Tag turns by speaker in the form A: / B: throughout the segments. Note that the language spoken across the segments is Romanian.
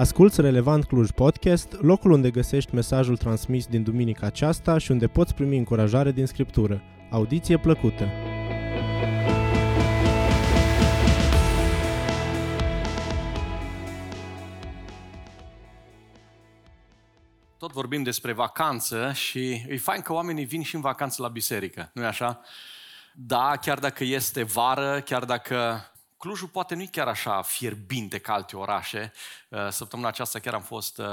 A: Asculți Relevant Cluj Podcast, locul unde găsești mesajul transmis din duminica aceasta și unde poți primi încurajare din Scriptură. Audiție plăcută!
B: Tot vorbim despre vacanță și e fain că oamenii vin și în vacanță la biserică, nu-i așa? Da, chiar dacă este vară, chiar dacă Clujul poate nu e chiar așa fierbinte ca alte orașe. Uh, săptămâna aceasta chiar am fost uh,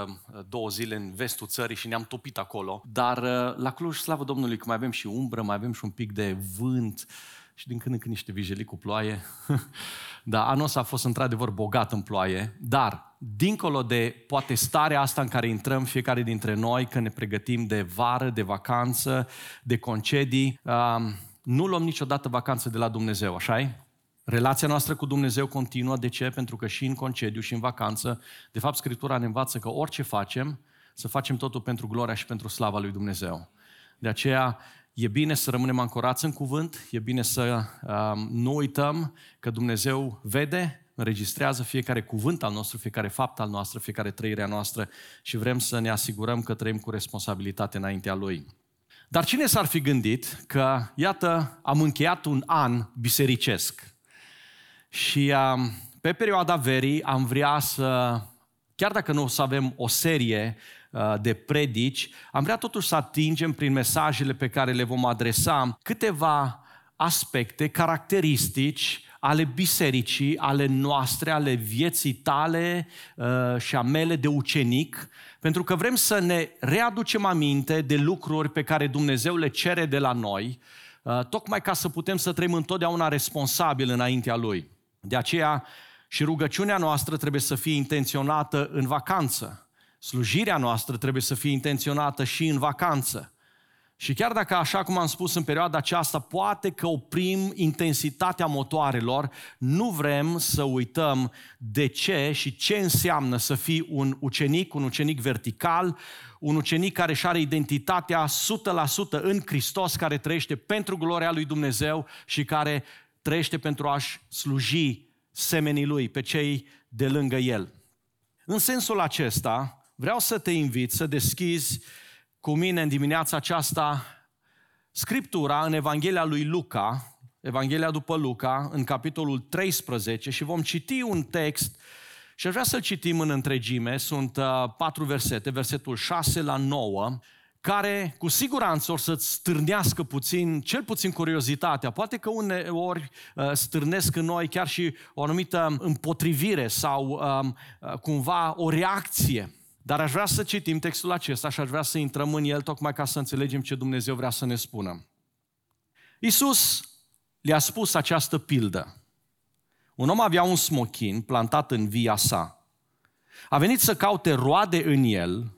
B: două zile în vestul țării și ne-am topit acolo. Dar uh, la Cluj, slavă Domnului, că mai avem și umbră, mai avem și un pic de vânt și din când în când niște vijelii cu ploaie. da, anul ăsta a fost într-adevăr bogat în ploaie, dar dincolo de poate starea asta în care intrăm fiecare dintre noi, că ne pregătim de vară, de vacanță, de concedii, nu luăm niciodată vacanță de la Dumnezeu, așa -i? Relația noastră cu Dumnezeu continuă. De ce? Pentru că și în concediu și în vacanță, de fapt, Scriptura ne învață că orice facem, să facem totul pentru gloria și pentru slava lui Dumnezeu. De aceea, e bine să rămânem ancorați în cuvânt, e bine să um, nu uităm că Dumnezeu vede, înregistrează fiecare cuvânt al nostru, fiecare fapt al nostru, fiecare trăire a noastră și vrem să ne asigurăm că trăim cu responsabilitate înaintea Lui. Dar cine s-ar fi gândit că, iată, am încheiat un an bisericesc? Și uh, pe perioada verii am vrea să, chiar dacă nu o să avem o serie uh, de predici, am vrea totuși să atingem prin mesajele pe care le vom adresa câteva aspecte, caracteristici ale bisericii, ale noastre, ale vieții tale uh, și a mele de ucenic, pentru că vrem să ne readucem aminte de lucruri pe care Dumnezeu le cere de la noi, uh, tocmai ca să putem să trăim întotdeauna responsabil înaintea Lui. De aceea și rugăciunea noastră trebuie să fie intenționată în vacanță. Slujirea noastră trebuie să fie intenționată și în vacanță. Și chiar dacă, așa cum am spus în perioada aceasta, poate că oprim intensitatea motoarelor, nu vrem să uităm de ce și ce înseamnă să fii un ucenic, un ucenic vertical, un ucenic care își are identitatea 100% în Hristos, care trăiește pentru gloria lui Dumnezeu și care trăiește pentru a-și sluji semenii lui, pe cei de lângă el. În sensul acesta, vreau să te invit să deschizi cu mine în dimineața aceasta Scriptura în Evanghelia lui Luca, Evanghelia după Luca, în capitolul 13 și vom citi un text și aș vrea să-l citim în întregime. Sunt uh, patru versete, versetul 6 la 9 care cu siguranță or să-ți stârnească puțin, cel puțin curiozitatea. Poate că uneori uh, stârnesc în noi chiar și o anumită împotrivire sau um, uh, cumva o reacție. Dar aș vrea să citim textul acesta și aș vrea să intrăm în el tocmai ca să înțelegem ce Dumnezeu vrea să ne spună. Iisus le-a spus această pildă. Un om avea un smochin plantat în via sa. A venit să caute roade în el,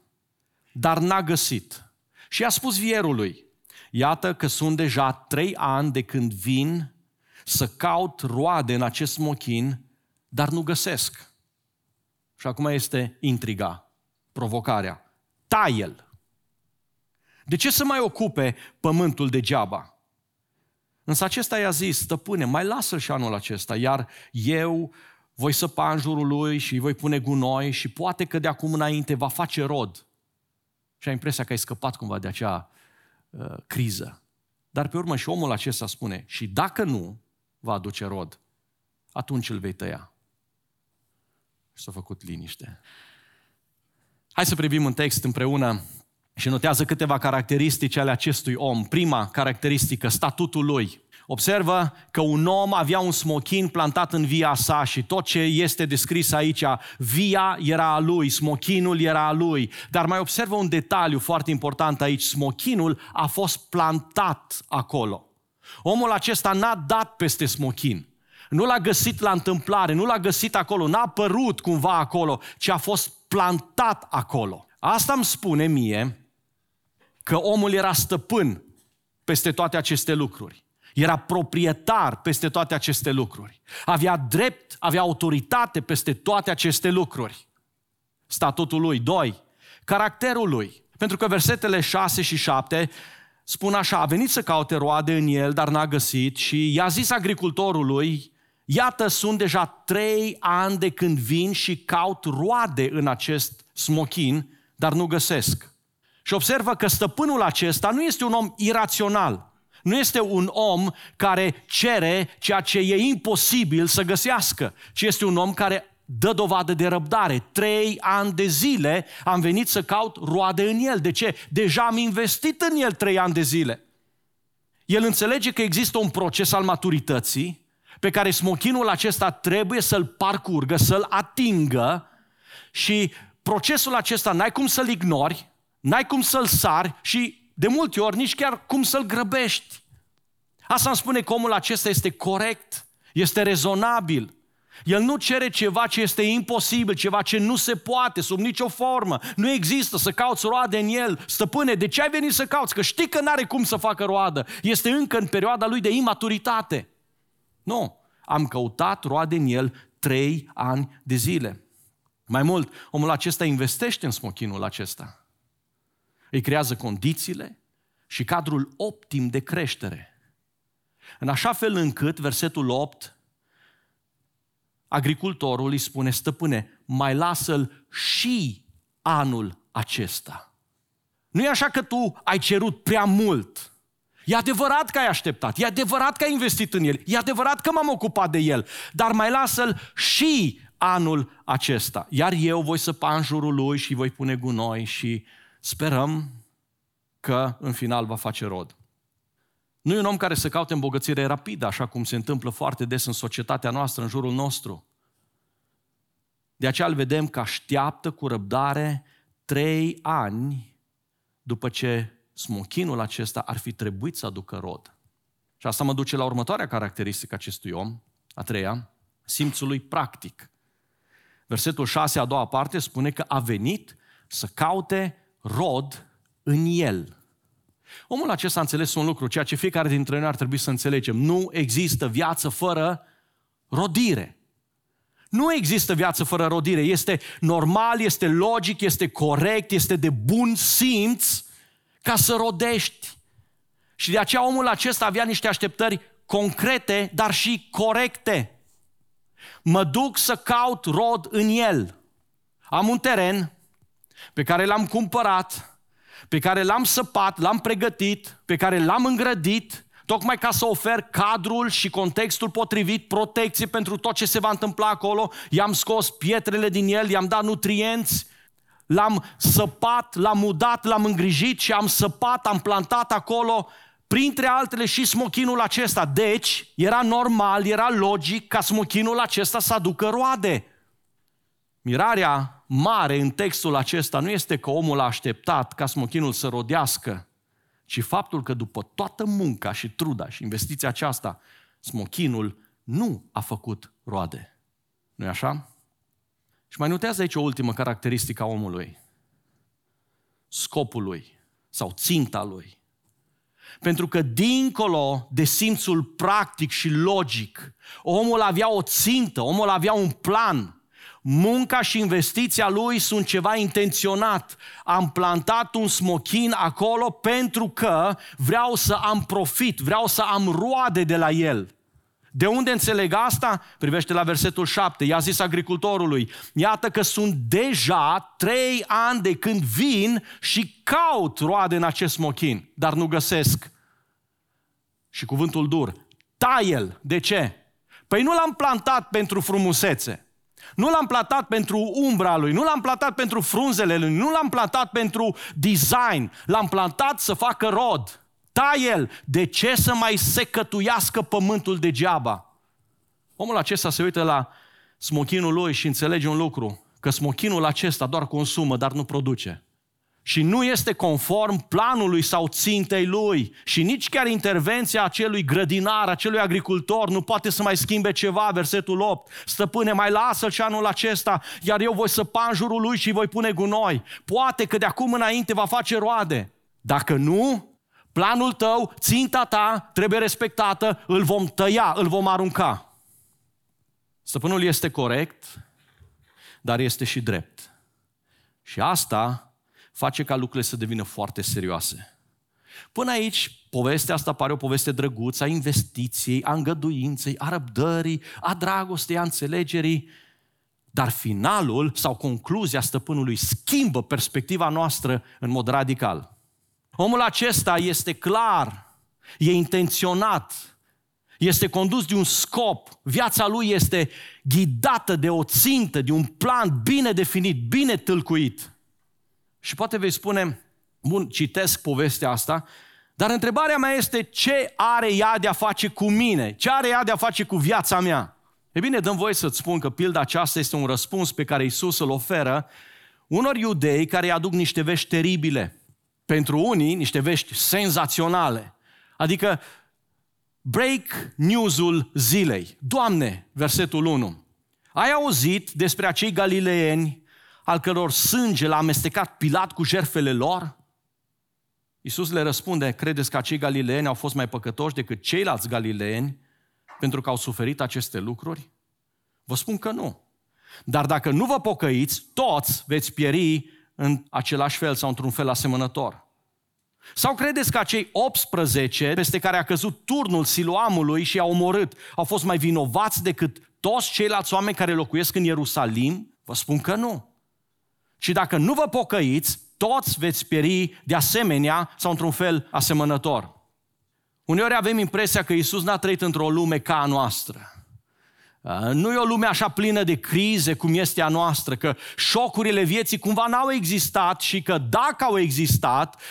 B: dar n-a găsit. Și a spus vierului, iată că sunt deja trei ani de când vin să caut roade în acest mochin, dar nu găsesc. Și acum este intriga, provocarea. Tai-el. De ce să mai ocupe pământul degeaba? Însă acesta i-a zis, stăpâne, mai lasă-l și anul acesta, iar eu voi săpa în jurul lui și îi voi pune gunoi și poate că de acum înainte va face rod și ai impresia că ai scăpat cumva de acea uh, criză. Dar pe urmă și omul acesta spune, și dacă nu va aduce rod, atunci îl vei tăia. Și s-a făcut liniște. Hai să privim un text împreună și notează câteva caracteristici ale acestui om. Prima caracteristică, statutul lui. Observă că un om avea un smochin plantat în via sa și tot ce este descris aici, via era a lui, smochinul era a lui. Dar mai observă un detaliu foarte important aici, smochinul a fost plantat acolo. Omul acesta n-a dat peste smochin. Nu l-a găsit la întâmplare, nu l-a găsit acolo, n-a apărut cumva acolo, ci a fost plantat acolo. Asta îmi spune mie că omul era stăpân peste toate aceste lucruri. Era proprietar peste toate aceste lucruri. Avea drept, avea autoritate peste toate aceste lucruri. Statutul lui. Doi, caracterul lui. Pentru că versetele 6 și 7 spun așa, a venit să caute roade în el, dar n-a găsit și i-a zis agricultorului, Iată, sunt deja trei ani de când vin și caut roade în acest smochin, dar nu găsesc. Și observă că stăpânul acesta nu este un om irațional. Nu este un om care cere ceea ce e imposibil să găsească, ci este un om care dă dovadă de răbdare. Trei ani de zile am venit să caut roade în el. De ce? Deja am investit în el trei ani de zile. El înțelege că există un proces al maturității pe care smochinul acesta trebuie să-l parcurgă, să-l atingă și procesul acesta n-ai cum să-l ignori, n-ai cum să-l sari și de multe ori nici chiar cum să-l grăbești. Asta îmi spune că omul acesta este corect, este rezonabil. El nu cere ceva ce este imposibil, ceva ce nu se poate, sub nicio formă. Nu există să cauți roade în el. Stăpâne, de ce ai venit să cauți? Că știi că n-are cum să facă roadă. Este încă în perioada lui de imaturitate. Nu. Am căutat roade în el trei ani de zile. Mai mult, omul acesta investește în smochinul acesta. Îi creează condițiile și cadrul optim de creștere. În așa fel încât, versetul 8, agricultorul îi spune, stăpâne, mai lasă-l și anul acesta. Nu e așa că tu ai cerut prea mult. E adevărat că ai așteptat, e adevărat că ai investit în el, e adevărat că m-am ocupat de el, dar mai lasă-l și anul acesta. Iar eu voi săpa în jurul lui și voi pune gunoi și sperăm că în final va face rod. Nu e un om care să caute îmbogățire rapidă, așa cum se întâmplă foarte des în societatea noastră, în jurul nostru. De aceea îl vedem că așteaptă cu răbdare trei ani după ce smochinul acesta ar fi trebuit să aducă rod. Și asta mă duce la următoarea caracteristică acestui om, a treia, simțul lui practic. Versetul 6, a doua parte, spune că a venit să caute rod în el. Omul acesta a înțeles un lucru, ceea ce fiecare dintre noi ar trebui să înțelegem. Nu există viață fără rodire. Nu există viață fără rodire. Este normal, este logic, este corect, este de bun simț ca să rodești. Și de aceea omul acesta avea niște așteptări concrete, dar și corecte. Mă duc să caut rod în el. Am un teren pe care l-am cumpărat, pe care l-am săpat, l-am pregătit, pe care l-am îngrădit, tocmai ca să ofer cadrul și contextul potrivit, protecție pentru tot ce se va întâmpla acolo. I-am scos pietrele din el, i-am dat nutrienți, l-am săpat, l-am udat, l-am îngrijit și am săpat, am plantat acolo, printre altele și smochinul acesta. Deci, era normal, era logic ca smochinul acesta să aducă roade. Mirarea mare în textul acesta nu este că omul a așteptat ca smochinul să rodească, ci faptul că după toată munca și truda și investiția aceasta, smochinul nu a făcut roade. nu e așa? Și mai notează aici o ultimă caracteristică a omului. Scopul lui sau ținta lui. Pentru că dincolo de simțul practic și logic, omul avea o țintă, omul avea un plan – Munca și investiția lui sunt ceva intenționat. Am plantat un smochin acolo pentru că vreau să am profit, vreau să am roade de la el. De unde înțeleg asta? Privește la versetul 7. I-a zis agricultorului, iată că sunt deja trei ani de când vin și caut roade în acest smochin, dar nu găsesc. Și cuvântul dur, taie-l. De ce? Păi nu l-am plantat pentru frumusețe. Nu l-am plantat pentru umbra lui, nu l-am plantat pentru frunzele lui, nu l-am plantat pentru design, l-am plantat să facă rod. Da el, de ce să mai secătuiască pământul degeaba? Omul acesta se uită la smochinul lui și înțelege un lucru, că smochinul acesta doar consumă, dar nu produce și nu este conform planului sau țintei lui și nici chiar intervenția acelui grădinar, acelui agricultor nu poate să mai schimbe ceva, versetul 8. Stăpâne, mai lasă-l și anul acesta, iar eu voi săpa în jurul lui și voi pune gunoi. Poate că de acum înainte va face roade. Dacă nu, planul tău, ținta ta trebuie respectată, îl vom tăia, îl vom arunca. Stăpânul este corect, dar este și drept. Și asta face ca lucrurile să devină foarte serioase. Până aici, povestea asta pare o poveste drăguță a investiției, a îngăduinței, a răbdării, a dragostei, a înțelegerii, dar finalul sau concluzia stăpânului schimbă perspectiva noastră în mod radical. Omul acesta este clar, e intenționat, este condus de un scop, viața lui este ghidată de o țintă, de un plan bine definit, bine tâlcuit. Și poate vei spune, bun, citesc povestea asta, dar întrebarea mea este ce are ea de a face cu mine? Ce are ea de a face cu viața mea? E bine, dăm voie să-ți spun că pilda aceasta este un răspuns pe care Isus îl oferă unor iudei care îi aduc niște vești teribile. Pentru unii, niște vești senzaționale. Adică break news-ul zilei. Doamne, versetul 1. Ai auzit despre acei galileeni al căror sânge l-a amestecat Pilat cu jerfele lor? Iisus le răspunde, credeți că acei galileeni au fost mai păcătoși decât ceilalți galileeni pentru că au suferit aceste lucruri? Vă spun că nu. Dar dacă nu vă pocăiți, toți veți pieri în același fel sau într-un fel asemănător. Sau credeți că acei 18 peste care a căzut turnul siloamului și i-a omorât au fost mai vinovați decât toți ceilalți oameni care locuiesc în Ierusalim? Vă spun că nu. Și dacă nu vă pocăiți, toți veți pieri de asemenea sau într-un fel asemănător. Uneori avem impresia că Isus n-a trăit într-o lume ca a noastră. Nu e o lume așa plină de crize cum este a noastră, că șocurile vieții cumva n-au existat și că dacă au existat,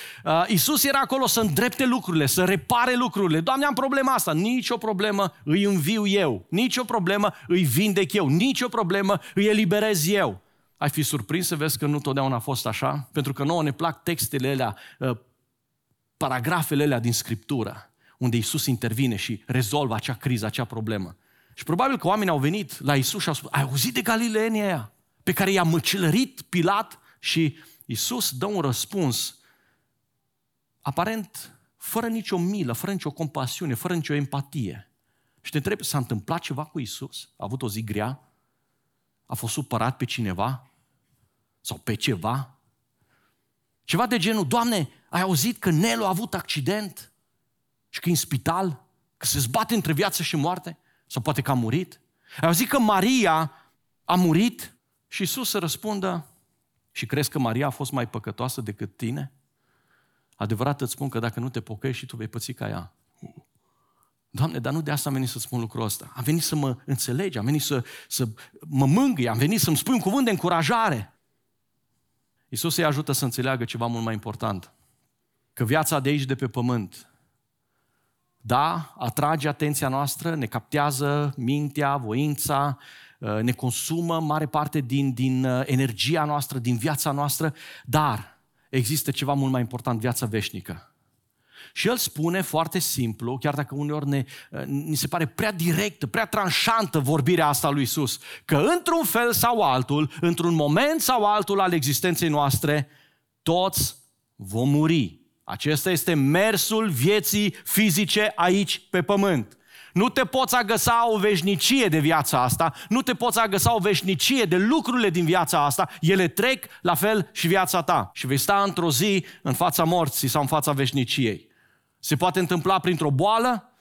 B: Isus era acolo să îndrepte lucrurile, să repare lucrurile. Doamne, am problema asta. Nici o problemă, îi înviu eu. Nici o problemă, îi vindec eu. Nici o problemă, îi eliberez eu. Ai fi surprins să vezi că nu totdeauna a fost așa? Pentru că nouă ne plac textele alea, paragrafele alea din Scriptură, unde Isus intervine și rezolvă acea criză, acea problemă. Și probabil că oamenii au venit la Isus și au spus, ai auzit de Galileenia aia pe care i-a măcelărit Pilat? Și Isus dă un răspuns aparent fără nicio milă, fără nicio compasiune, fără nicio empatie. Și te întrebi, s-a întâmplat ceva cu Isus? A avut o zi grea? A fost supărat pe cineva? Sau pe ceva? Ceva de genul, Doamne, ai auzit că Nelu a avut accident? Și că e în spital? Că se zbate între viață și moarte? Sau poate că a murit? Ai auzit că Maria a murit? Și Iisus să răspundă, și crezi că Maria a fost mai păcătoasă decât tine? Adevărat îți spun că dacă nu te pocăiești și tu vei păți ca ea. Doamne, dar nu de asta am venit să spun lucrul ăsta. Am venit să mă înțelegi, am venit să, să mă mângâi, am venit să-mi spui un cuvânt de încurajare. Iisus îi ajută să înțeleagă ceva mult mai important. Că viața de aici, de pe pământ, da, atrage atenția noastră, ne captează mintea, voința, uh, ne consumă mare parte din, din uh, energia noastră, din viața noastră, dar există ceva mult mai important, viața veșnică. Și el spune foarte simplu, chiar dacă uneori ne, uh, ni se pare prea directă, prea tranșantă vorbirea asta lui Isus, că într-un fel sau altul, într-un moment sau altul al existenței noastre, toți vom muri. Acesta este mersul vieții fizice aici pe pământ. Nu te poți agăsa o veșnicie de viața asta, nu te poți agăsa o veșnicie de lucrurile din viața asta, ele trec la fel și viața ta. Și vei sta într-o zi în fața morții sau în fața veșniciei. Se poate întâmpla printr-o boală,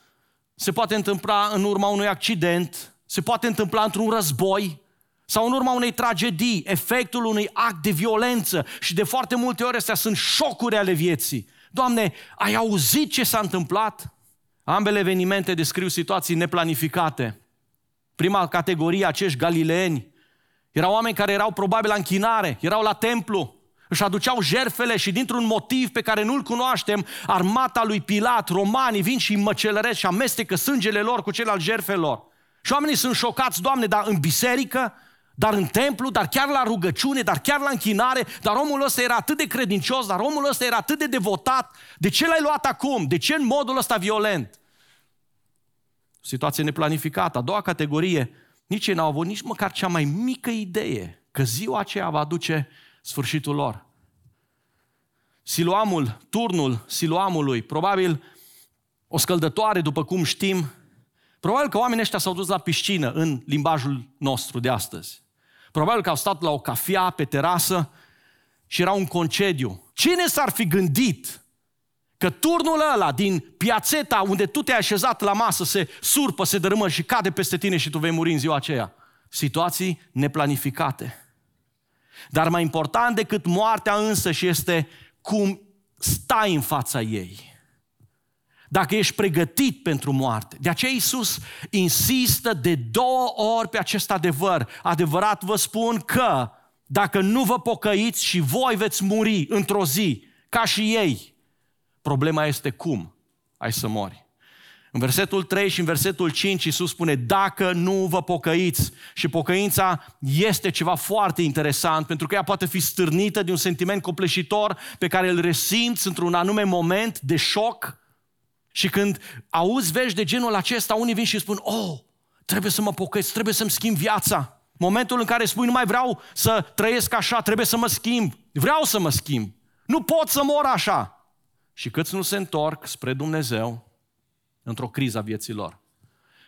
B: se poate întâmpla în urma unui accident, se poate întâmpla într-un război, sau în urma unei tragedii, efectul unui act de violență și de foarte multe ori astea sunt șocuri ale vieții. Doamne, ai auzit ce s-a întâmplat? Ambele evenimente descriu situații neplanificate. Prima categorie, acești galileeni, erau oameni care erau probabil la închinare, erau la templu, își aduceau jerfele și dintr-un motiv pe care nu-l cunoaștem, armata lui Pilat, romanii vin și îi măcelăresc și amestecă sângele lor cu cel al jerfelor. Și oamenii sunt șocați, Doamne, dar în biserică dar în templu, dar chiar la rugăciune, dar chiar la închinare, dar omul ăsta era atât de credincios, dar omul ăsta era atât de devotat. De ce l-ai luat acum? De ce în modul ăsta violent? Situație neplanificată. A doua categorie, nici ei n-au avut nici măcar cea mai mică idee că ziua aceea va aduce sfârșitul lor. Siloamul, turnul siloamului, probabil o scăldătoare, după cum știm, probabil că oamenii ăștia s-au dus la piscină în limbajul nostru de astăzi. Probabil că au stat la o cafea pe terasă și era un concediu. Cine s-ar fi gândit Că turnul ăla din piațeta unde tu te-ai așezat la masă se surpă, se dărâmă și cade peste tine și tu vei muri în ziua aceea. Situații neplanificate. Dar mai important decât moartea însă și este cum stai în fața ei. Dacă ești pregătit pentru moarte. De aceea Iisus insistă de două ori pe acest adevăr. Adevărat vă spun că dacă nu vă pocăiți și voi veți muri într-o zi, ca și ei, problema este cum ai să mori. În versetul 3 și în versetul 5 Iisus spune, dacă nu vă pocăiți, și pocăința este ceva foarte interesant, pentru că ea poate fi stârnită de un sentiment copleșitor pe care îl resimți într-un anume moment de șoc, și când auzi vești de genul acesta, unii vin și spun, oh, trebuie să mă pocăiesc, trebuie să-mi schimb viața. Momentul în care spui, nu mai vreau să trăiesc așa, trebuie să mă schimb. Vreau să mă schimb. Nu pot să mor așa. Și câți nu se întorc spre Dumnezeu într-o criză a vieții lor.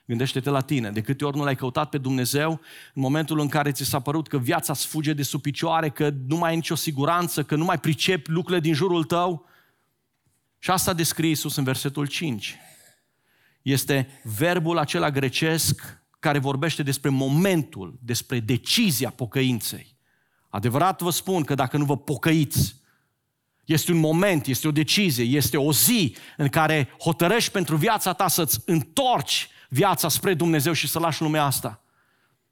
B: Gândește-te la tine, de câte ori nu l-ai căutat pe Dumnezeu, în momentul în care ți s-a părut că viața îți fuge de sub picioare, că nu mai ai nicio siguranță, că nu mai pricepi lucrurile din jurul tău. Și asta descrie Iisus în versetul 5. Este verbul acela grecesc care vorbește despre momentul, despre decizia pocăinței. Adevărat vă spun că dacă nu vă pocăiți, este un moment, este o decizie, este o zi în care hotărăști pentru viața ta să-ți întorci viața spre Dumnezeu și să lași lumea asta.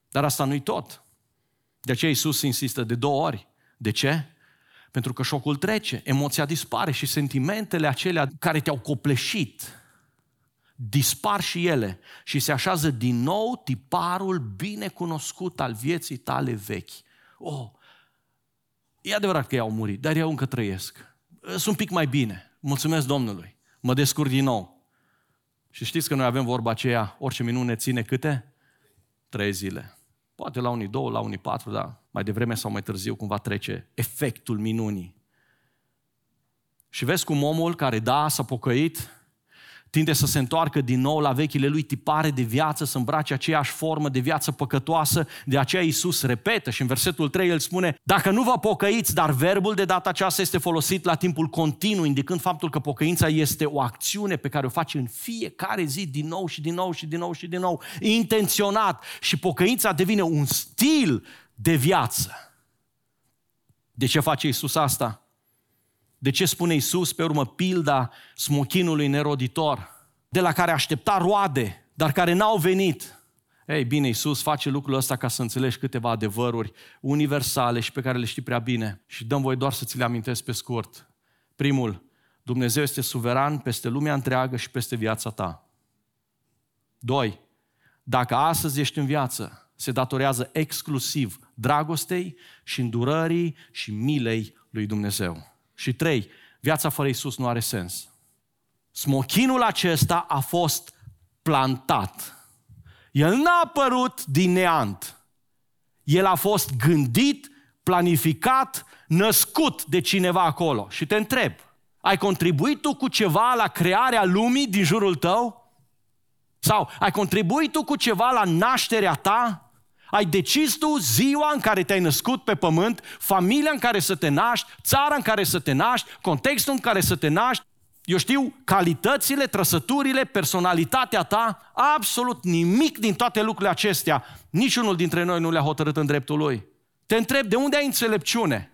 B: Dar asta nu-i tot. De aceea Iisus insistă de două ori. De ce? Pentru că șocul trece, emoția dispare și sentimentele acelea care te-au copleșit dispar și ele și se așează din nou tiparul bine cunoscut al vieții tale vechi. Oh, e adevărat că ei au murit, dar eu încă trăiesc. Sunt un pic mai bine. Mulțumesc Domnului. Mă descurc din nou. Și știți că noi avem vorba aceea, orice minune ține câte? Trei zile. Poate la unii două, la unii patru, dar mai devreme sau mai târziu cumva trece efectul minunii. Și vezi cum omul care da, s-a pocăit, tinde să se întoarcă din nou la vechile lui tipare de viață, să îmbrace aceeași formă de viață păcătoasă. De aceea Iisus repetă și în versetul 3 el spune, dacă nu vă pocăiți, dar verbul de data aceasta este folosit la timpul continuu, indicând faptul că pocăința este o acțiune pe care o faci în fiecare zi, din nou și din nou și din nou și din nou, intenționat. Și pocăința devine un stil de viață. De ce face Iisus asta? De ce spune Isus pe urmă pilda smochinului neroditor, de la care aștepta roade, dar care n-au venit? Ei bine, Isus face lucrul ăsta ca să înțelegi câteva adevăruri universale și pe care le știi prea bine. Și dăm voi doar să ți le amintesc pe scurt. Primul, Dumnezeu este suveran peste lumea întreagă și peste viața ta. Doi, dacă astăzi ești în viață, se datorează exclusiv dragostei și îndurării și milei lui Dumnezeu. Și trei, viața fără Isus nu are sens. Smochinul acesta a fost plantat. El n-a apărut din neant. El a fost gândit, planificat, născut de cineva acolo. Și te întreb, ai contribuit tu cu ceva la crearea lumii din jurul tău? Sau ai contribuit tu cu ceva la nașterea ta? Ai decis tu ziua în care te-ai născut pe pământ, familia în care să te naști, țara în care să te naști, contextul în care să te naști, eu știu, calitățile, trăsăturile, personalitatea ta, absolut nimic din toate lucrurile acestea, niciunul dintre noi nu le-a hotărât în dreptul lui. Te întreb, de unde ai înțelepciune?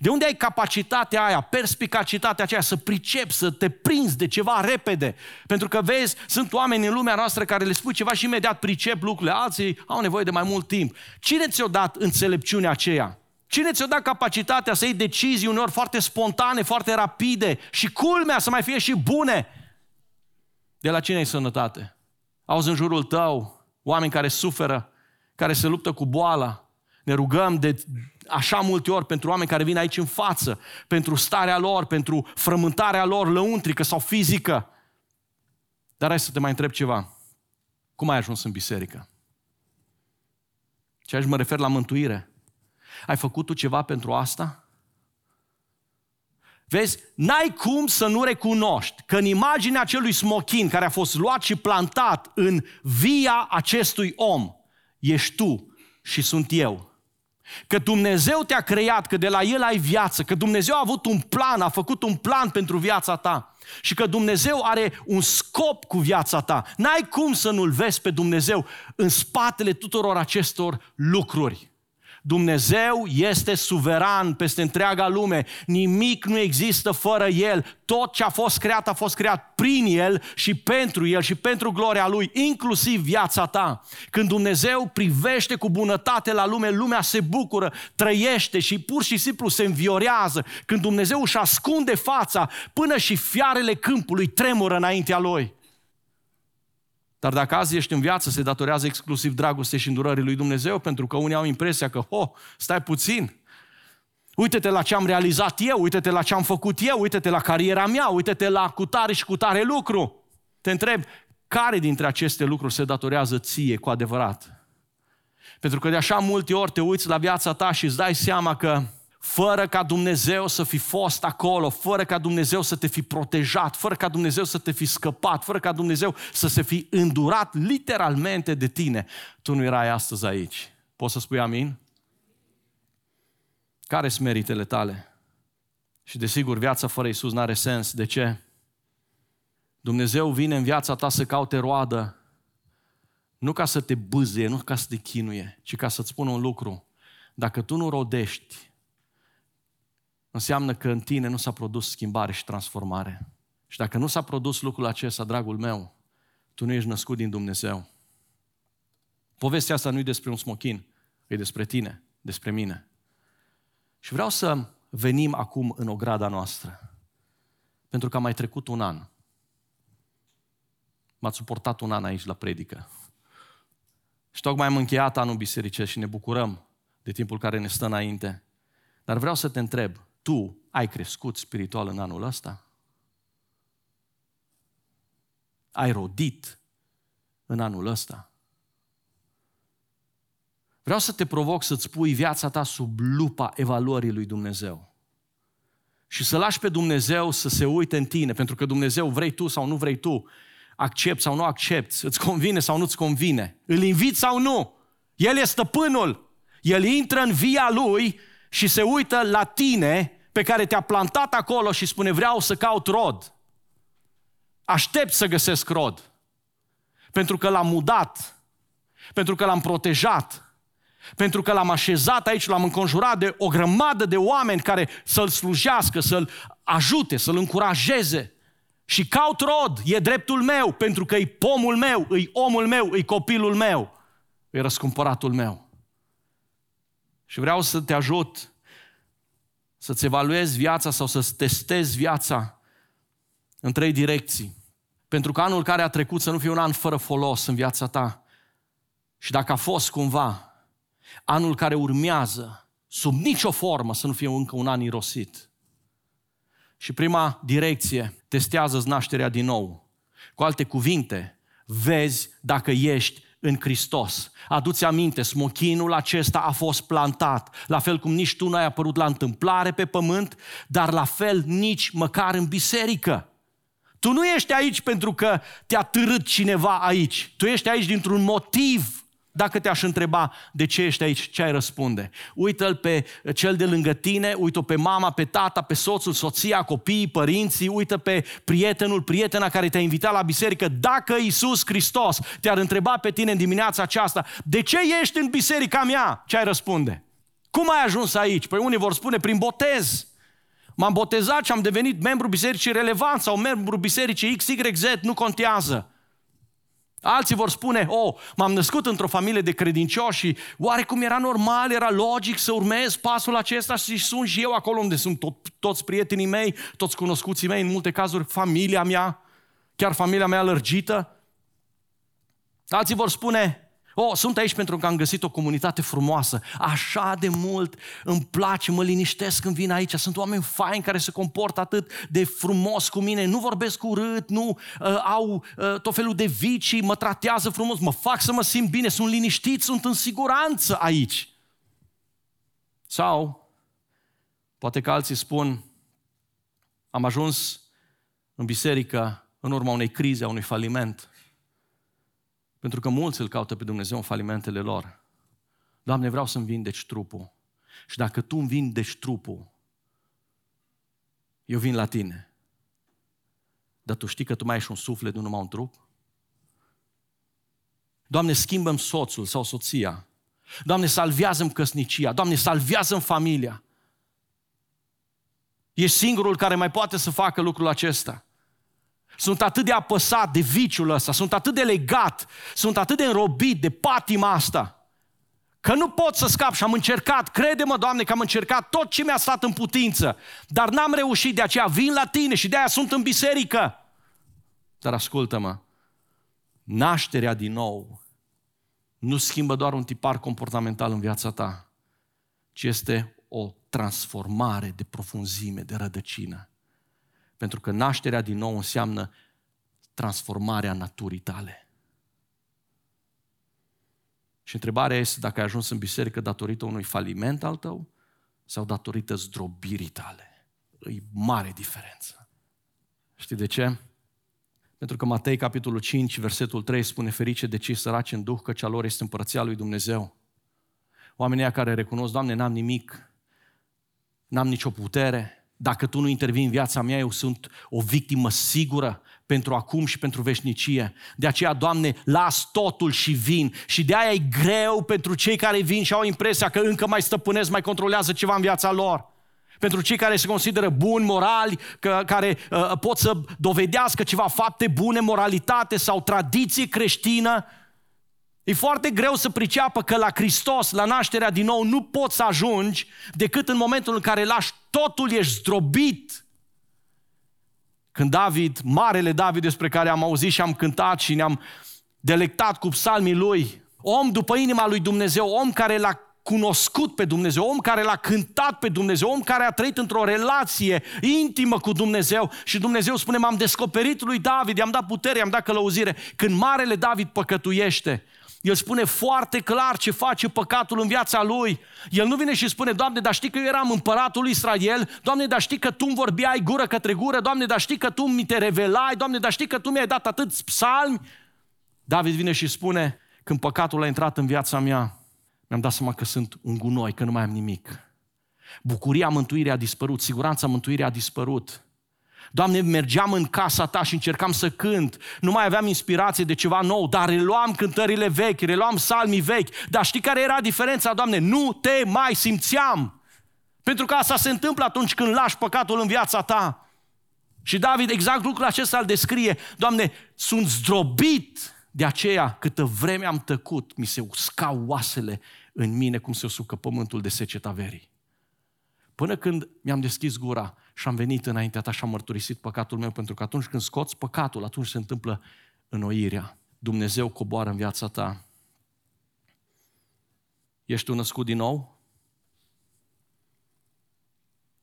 B: De unde ai capacitatea aia, perspicacitatea aceea să pricepi, să te prinzi de ceva repede? Pentru că vezi, sunt oameni în lumea noastră care le spui ceva și imediat pricep lucrurile, alții au nevoie de mai mult timp. Cine ți-a dat înțelepciunea aceea? Cine ți-a dat capacitatea să iei decizii uneori foarte spontane, foarte rapide și culmea să mai fie și bune? De la cine ai sănătate? Auzi în jurul tău oameni care suferă, care se luptă cu boala. Ne rugăm de așa multe ori pentru oameni care vin aici în față, pentru starea lor, pentru frământarea lor lăuntrică sau fizică. Dar hai să te mai întreb ceva. Cum ai ajuns în biserică? Ce aici mă refer la mântuire. Ai făcut tu ceva pentru asta? Vezi, n-ai cum să nu recunoști că în imaginea acelui smochin care a fost luat și plantat în via acestui om, ești tu și sunt eu. Că Dumnezeu te-a creat, că de la El ai viață, că Dumnezeu a avut un plan, a făcut un plan pentru viața ta și că Dumnezeu are un scop cu viața ta. N-ai cum să nu-L vezi pe Dumnezeu în spatele tuturor acestor lucruri. Dumnezeu este suveran peste întreaga lume. Nimic nu există fără El. Tot ce a fost creat a fost creat prin El și pentru El și pentru gloria Lui, inclusiv viața ta. Când Dumnezeu privește cu bunătate la lume, lumea se bucură, trăiește și pur și simplu se înviorează. Când Dumnezeu își ascunde fața, până și fiarele câmpului tremură înaintea Lui. Dar dacă azi ești în viață, se datorează exclusiv dragostei și îndurării lui Dumnezeu, pentru că unii au impresia că, oh, stai puțin, uite-te la ce am realizat eu, uite-te la ce am făcut eu, uite-te la cariera mea, uite-te la cutare și cutare lucru. Te întreb, care dintre aceste lucruri se datorează ție cu adevărat? Pentru că de așa multe ori te uiți la viața ta și îți dai seama că fără ca Dumnezeu să fi fost acolo, fără ca Dumnezeu să te fi protejat, fără ca Dumnezeu să te fi scăpat, fără ca Dumnezeu să se fi îndurat literalmente de tine, tu nu erai astăzi aici. Poți să spui amin? Care sunt meritele tale? Și desigur, viața fără Isus nu are sens. De ce? Dumnezeu vine în viața ta să caute roadă, nu ca să te bâzie, nu ca să te chinuie, ci ca să-ți spună un lucru. Dacă tu nu rodești înseamnă că în tine nu s-a produs schimbare și transformare. Și dacă nu s-a produs lucrul acesta, dragul meu, tu nu ești născut din Dumnezeu. Povestea asta nu e despre un smochin, e despre tine, despre mine. Și vreau să venim acum în ograda noastră. Pentru că a mai trecut un an. M-ați suportat un an aici la predică. Și tocmai am încheiat anul bisericesc și ne bucurăm de timpul care ne stă înainte. Dar vreau să te întreb, tu ai crescut spiritual în anul ăsta? Ai rodit în anul ăsta? Vreau să te provoc să-ți pui viața ta sub lupa evaluării lui Dumnezeu. Și să lași pe Dumnezeu să se uite în tine, pentru că Dumnezeu vrei tu sau nu vrei tu, accepti sau nu accepti, îți convine sau nu-ți convine, îl inviți sau nu. El e stăpânul. El intră în via lui și se uită la tine pe care te-a plantat acolo și spune vreau să caut rod. Aștept să găsesc rod. Pentru că l-am mudat, pentru că l-am protejat, pentru că l-am așezat aici, l-am înconjurat de o grămadă de oameni care să-l slujească, să-l ajute, să-l încurajeze. Și caut rod, e dreptul meu, pentru că e pomul meu, e omul meu, e copilul meu, e răscumpăratul meu. Și vreau să te ajut să-ți evaluezi viața sau să-ți testezi viața în trei direcții. Pentru că anul care a trecut să nu fie un an fără folos în viața ta. Și dacă a fost cumva, anul care urmează, sub nicio formă, să nu fie încă un an irosit. Și prima direcție, testează-ți nașterea din nou. Cu alte cuvinte, vezi dacă ești în Hristos. Aduți aminte, smochinul acesta a fost plantat, la fel cum nici tu n-ai apărut la întâmplare pe pământ, dar la fel nici măcar în biserică. Tu nu ești aici pentru că te-a târât cineva aici. Tu ești aici dintr-un motiv dacă te-aș întreba de ce ești aici, ce ai răspunde? Uită-l pe cel de lângă tine, uită pe mama, pe tata, pe soțul, soția, copiii, părinții, uită pe prietenul, prietena care te-a invitat la biserică. Dacă Isus Hristos te-ar întreba pe tine în dimineața aceasta, de ce ești în biserica mea? Ce ai răspunde? Cum ai ajuns aici? Păi unii vor spune prin botez. M-am botezat și am devenit membru bisericii relevant sau membru bisericii XYZ, nu contează. Alții vor spune, oh, m-am născut într-o familie de credincioși și oarecum era normal, era logic să urmez pasul acesta și sunt și eu acolo unde sunt tot, toți prietenii mei, toți cunoscuții mei, în multe cazuri familia mea, chiar familia mea lărgită. Alții vor spune, Oh, sunt aici pentru că am găsit o comunitate frumoasă. Așa de mult îmi place, mă liniștesc când vin aici. Sunt oameni faini care se comportă atât de frumos cu mine, nu vorbesc urât, nu uh, au uh, tot felul de vicii, mă tratează frumos, mă fac să mă simt bine, sunt liniștit, sunt în siguranță aici. Sau, poate că alții spun, am ajuns în biserică în urma unei crize, a unui faliment. Pentru că mulți îl caută pe Dumnezeu în falimentele lor. Doamne, vreau să-mi vindeci trupul. Și dacă tu îmi vindești trupul, eu vin la tine. Dar tu știi că tu mai ești un suflet, nu numai un trup? Doamne, schimbăm soțul sau soția. Doamne, salvează-mi căsnicia. Doamne, salvează-mi familia. Ești singurul care mai poate să facă lucrul acesta. Sunt atât de apăsat de viciul ăsta, sunt atât de legat, sunt atât de înrobit de patima asta, că nu pot să scap și am încercat, crede-mă, Doamne, că am încercat tot ce mi-a stat în putință, dar n-am reușit, de aceea vin la tine și de aia sunt în biserică. Dar ascultă-mă, nașterea din nou nu schimbă doar un tipar comportamental în viața ta, ci este o transformare de profunzime, de rădăcină. Pentru că nașterea din nou înseamnă transformarea naturii tale. Și întrebarea este dacă ai ajuns în biserică datorită unui faliment al tău sau datorită zdrobirii tale. E mare diferență. Știi de ce? Pentru că Matei, capitolul 5, versetul 3, spune ferice de cei săraci în duh, că cea lor este împărăția lui Dumnezeu. Oamenii care recunosc, Doamne, n-am nimic, n-am nicio putere, dacă Tu nu intervii în viața mea, eu sunt o victimă sigură pentru acum și pentru veșnicie. De aceea, Doamne, las totul și vin. Și de aia e greu pentru cei care vin și au impresia că încă mai stăpânesc, mai controlează ceva în viața lor pentru cei care se consideră buni, morali, că, care uh, pot să dovedească ceva fapte bune, moralitate sau tradiție creștină, e foarte greu să priceapă că la Hristos, la nașterea din nou, nu poți să ajungi decât în momentul în care lași totul, ești zdrobit. Când David, marele David despre care am auzit și am cântat și ne-am delectat cu psalmii lui, om după inima lui Dumnezeu, om care l-a cunoscut pe Dumnezeu, om care l-a cântat pe Dumnezeu, om care a trăit într-o relație intimă cu Dumnezeu și Dumnezeu spune, m-am descoperit lui David, i-am dat putere, i-am dat călăuzire. Când marele David păcătuiește, el spune foarte clar ce face păcatul în viața lui. El nu vine și spune, Doamne, dar știi că eu eram împăratul lui Israel, Doamne, dar știi că Tu îmi vorbeai gură către gură, Doamne, dar știi că Tu mi te revelai, Doamne, dar știi că Tu mi-ai dat atât psalmi. David vine și spune, când păcatul a intrat în viața mea, mi-am dat seama că sunt un gunoi, că nu mai am nimic. Bucuria mântuirii a dispărut, siguranța mântuirii a dispărut. Doamne, mergeam în casa ta și încercam să cânt. Nu mai aveam inspirație de ceva nou, dar reluam cântările vechi, reluam salmii vechi. Dar știi care era diferența, Doamne? Nu te mai simțeam. Pentru că asta se întâmplă atunci când lași păcatul în viața ta. Și David exact lucrul acesta îl descrie. Doamne, sunt zdrobit de aceea câtă vreme am tăcut, mi se uscau oasele în mine cum se usucă pământul de seceta verii. Până când mi-am deschis gura și am venit înaintea ta și am mărturisit păcatul meu, pentru că atunci când scoți păcatul, atunci se întâmplă înnoirea. Dumnezeu coboară în viața ta. Ești un născut din nou?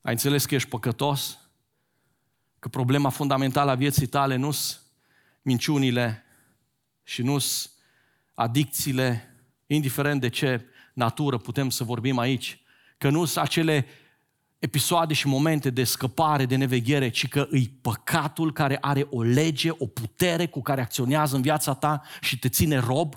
B: Ai înțeles că ești păcătos? Că problema fundamentală a vieții tale nu sunt minciunile și nu sunt adicțiile, indiferent de ce natură putem să vorbim aici, că nu sunt acele episoade și momente de scăpare, de neveghere, ci că îi păcatul care are o lege, o putere cu care acționează în viața ta și te ține rob,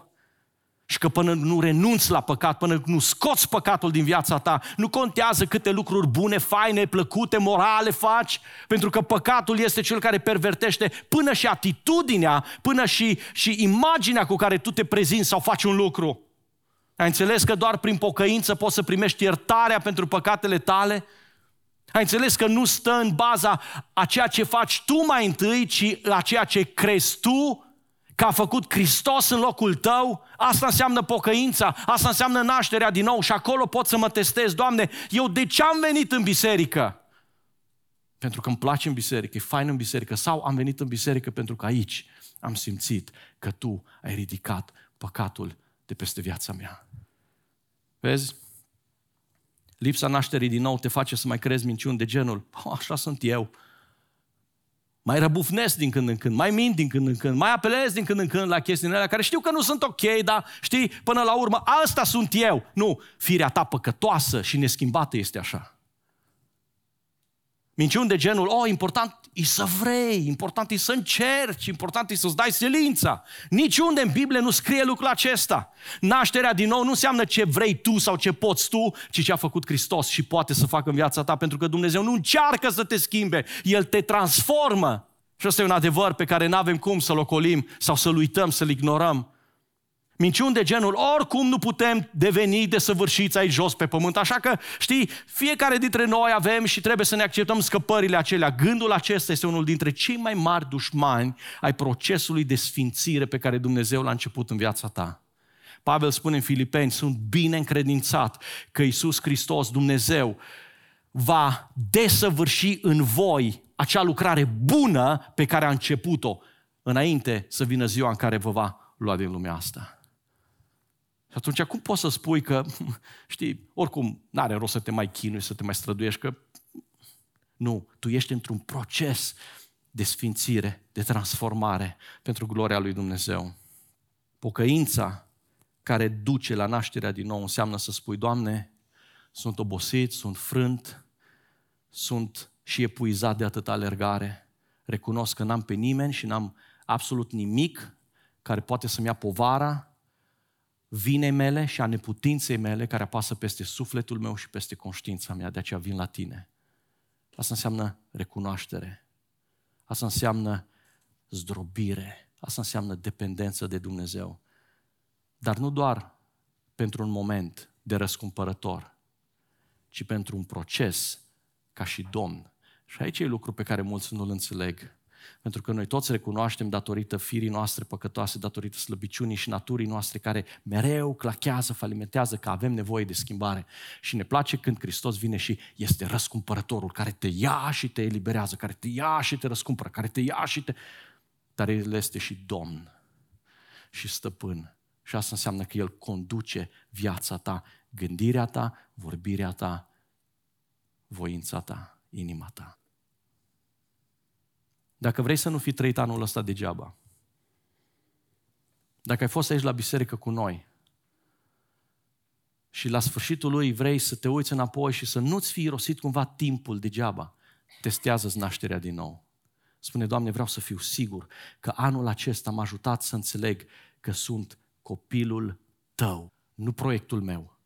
B: și că până nu renunți la păcat, până nu scoți păcatul din viața ta, nu contează câte lucruri bune, faine, plăcute, morale faci, pentru că păcatul este cel care pervertește până și atitudinea, până și, și imaginea cu care tu te prezinți sau faci un lucru. Ai înțeles că doar prin pocăință poți să primești iertarea pentru păcatele tale? Ai înțeles că nu stă în baza a ceea ce faci tu mai întâi, ci a ceea ce crezi tu că a făcut Hristos în locul tău, asta înseamnă pocăința, asta înseamnă nașterea din nou și acolo pot să mă testez, Doamne, eu de ce am venit în biserică? Pentru că îmi place în biserică, e fain în biserică, sau am venit în biserică pentru că aici am simțit că Tu ai ridicat păcatul de peste viața mea. Vezi? Lipsa nașterii din nou te face să mai crezi minciuni de genul, așa sunt eu, mai răbufnesc din când în când, mai mint din când în când, mai apelez din când în când la chestiile alea care știu că nu sunt ok, dar știi, până la urmă, asta sunt eu. Nu, firea ta păcătoasă și neschimbată este așa. Minciuni de genul, oh, important e să vrei, important e să încerci, important e să-ți dai silința. Niciunde în Biblie nu scrie lucrul acesta. Nașterea din nou nu înseamnă ce vrei tu sau ce poți tu, ci ce a făcut Hristos și poate să facă în viața ta, pentru că Dumnezeu nu încearcă să te schimbe, El te transformă. Și ăsta e un adevăr pe care nu avem cum să-l ocolim sau să-l uităm, să-l ignorăm. Minciuni de genul, oricum nu putem deveni desăvârșiți aici jos pe pământ, așa că, știi, fiecare dintre noi avem și trebuie să ne acceptăm scăpările acelea. Gândul acesta este unul dintre cei mai mari dușmani ai procesului de sfințire pe care Dumnezeu l-a început în viața ta. Pavel spune în Filipeni, sunt bine încredințat că Iisus Hristos, Dumnezeu, va desăvârși în voi acea lucrare bună pe care a început-o înainte să vină ziua în care vă va lua din lumea asta. Și atunci cum poți să spui că, știi, oricum, n-are rost să te mai chinui, să te mai străduiești, că nu, tu ești într-un proces de sfințire, de transformare pentru gloria lui Dumnezeu. Pocăința care duce la nașterea din nou înseamnă să spui, Doamne, sunt obosit, sunt frânt, sunt și epuizat de atâta alergare. Recunosc că n-am pe nimeni și n-am absolut nimic care poate să-mi ia povara vinei mele și a neputinței mele care apasă peste sufletul meu și peste conștiința mea, de aceea vin la tine. Asta înseamnă recunoaștere. Asta înseamnă zdrobire. Asta înseamnă dependență de Dumnezeu. Dar nu doar pentru un moment de răscumpărător, ci pentru un proces ca și Domn. Și aici e lucru pe care mulți nu-l înțeleg. Pentru că noi toți recunoaștem datorită firii noastre păcătoase, datorită slăbiciunii și naturii noastre care mereu clachează, falimentează că avem nevoie de schimbare. Și ne place când Hristos vine și este răscumpărătorul care te ia și te eliberează, care te ia și te răscumpără, care te ia și te... Dar El este și Domn și Stăpân. Și asta înseamnă că El conduce viața ta, gândirea ta, vorbirea ta, voința ta, inima ta. Dacă vrei să nu fi trăit anul ăsta degeaba, dacă ai fost aici la biserică cu noi și la sfârșitul lui vrei să te uiți înapoi și să nu-ți fi irosit cumva timpul degeaba, testează-ți nașterea din nou. Spune, Doamne, vreau să fiu sigur că anul acesta m-a ajutat să înțeleg că sunt copilul Tău, nu proiectul meu,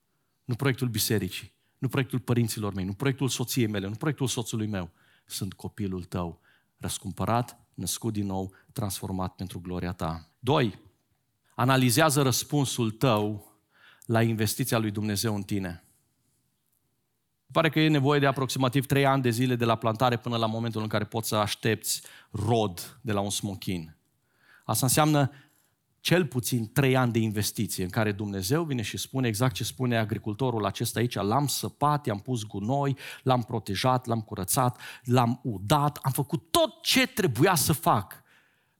B: nu proiectul bisericii, nu proiectul părinților mei, nu proiectul soției mele, nu proiectul soțului meu. Sunt copilul Tău răscumpărat, născut din nou, transformat pentru gloria ta. Doi, analizează răspunsul tău la investiția lui Dumnezeu în tine. Pare că e nevoie de aproximativ trei ani de zile de la plantare până la momentul în care poți să aștepți rod de la un smochin. Asta înseamnă cel puțin trei ani de investiție în care Dumnezeu vine și spune exact ce spune agricultorul acesta aici, l-am săpat, i-am pus gunoi, l-am protejat, l-am curățat, l-am udat, am făcut tot ce trebuia să fac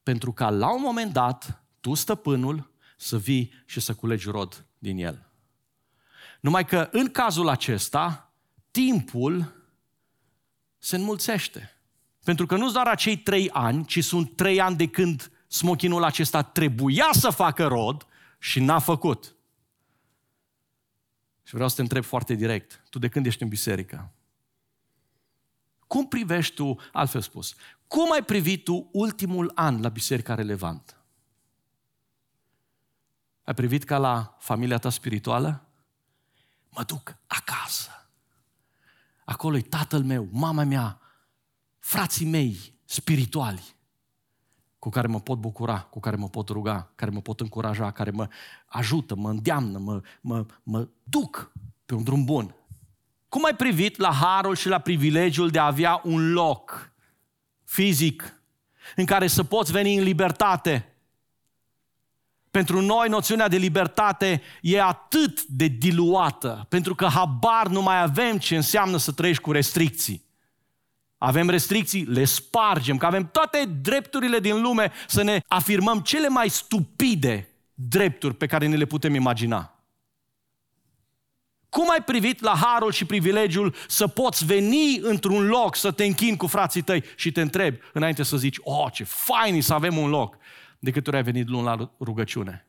B: pentru ca la un moment dat, tu, stăpânul, să vii și să culegi rod din el. Numai că în cazul acesta, timpul se înmulțește. Pentru că nu doar acei trei ani, ci sunt trei ani de când smochinul acesta trebuia să facă rod și n-a făcut. Și vreau să te întreb foarte direct, tu de când ești în biserică? Cum privești tu, altfel spus, cum ai privit tu ultimul an la biserica relevant? Ai privit ca la familia ta spirituală? Mă duc acasă. Acolo e tatăl meu, mama mea, frații mei spirituali cu care mă pot bucura, cu care mă pot ruga, care mă pot încuraja, care mă ajută, mă îndeamnă, mă, mă, mă duc pe un drum bun. Cum ai privit la harul și la privilegiul de a avea un loc fizic în care să poți veni în libertate? Pentru noi noțiunea de libertate e atât de diluată, pentru că habar nu mai avem ce înseamnă să trăiești cu restricții. Avem restricții, le spargem, că avem toate drepturile din lume să ne afirmăm cele mai stupide drepturi pe care ne le putem imagina. Cum ai privit la harul și privilegiul să poți veni într-un loc să te închini cu frații tăi și te întrebi înainte să zici, oh, ce fain să avem un loc. De câte ori ai venit luni la rugăciune?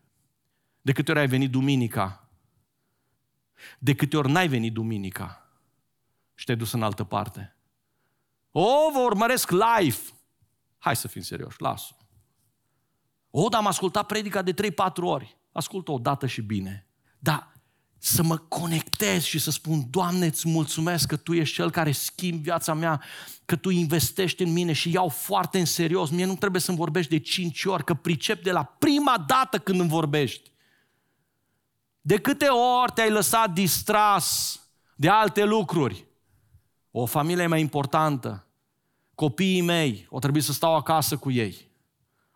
B: De câte ori ai venit duminica? De câte ori n-ai venit duminica și te-ai dus în altă parte? O, vă urmăresc live. Hai să fim serioși, lasă. O, dar am ascultat predica de 3-4 ori. Ascultă o dată și bine. Da, să mă conectez și să spun, Doamne, îți mulțumesc că Tu ești Cel care schimbi viața mea, că Tu investești în mine și iau foarte în serios. Mie nu trebuie să-mi vorbești de cinci ori, că pricep de la prima dată când îmi vorbești. De câte ori te-ai lăsat distras de alte lucruri? O familie e mai importantă. Copiii mei, o trebuie să stau acasă cu ei.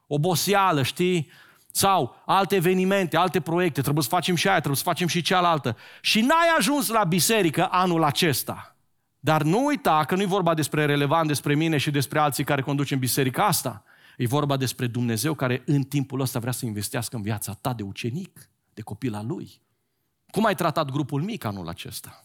B: Oboseală, știi? Sau alte evenimente, alte proiecte, trebuie să facem și aia, trebuie să facem și cealaltă. Și n-ai ajuns la biserică anul acesta. Dar nu uita că nu e vorba despre relevant despre mine și despre alții care conducem biserica asta. E vorba despre Dumnezeu care în timpul ăsta vrea să investească în viața ta de ucenic, de copil al lui. Cum ai tratat grupul mic anul acesta?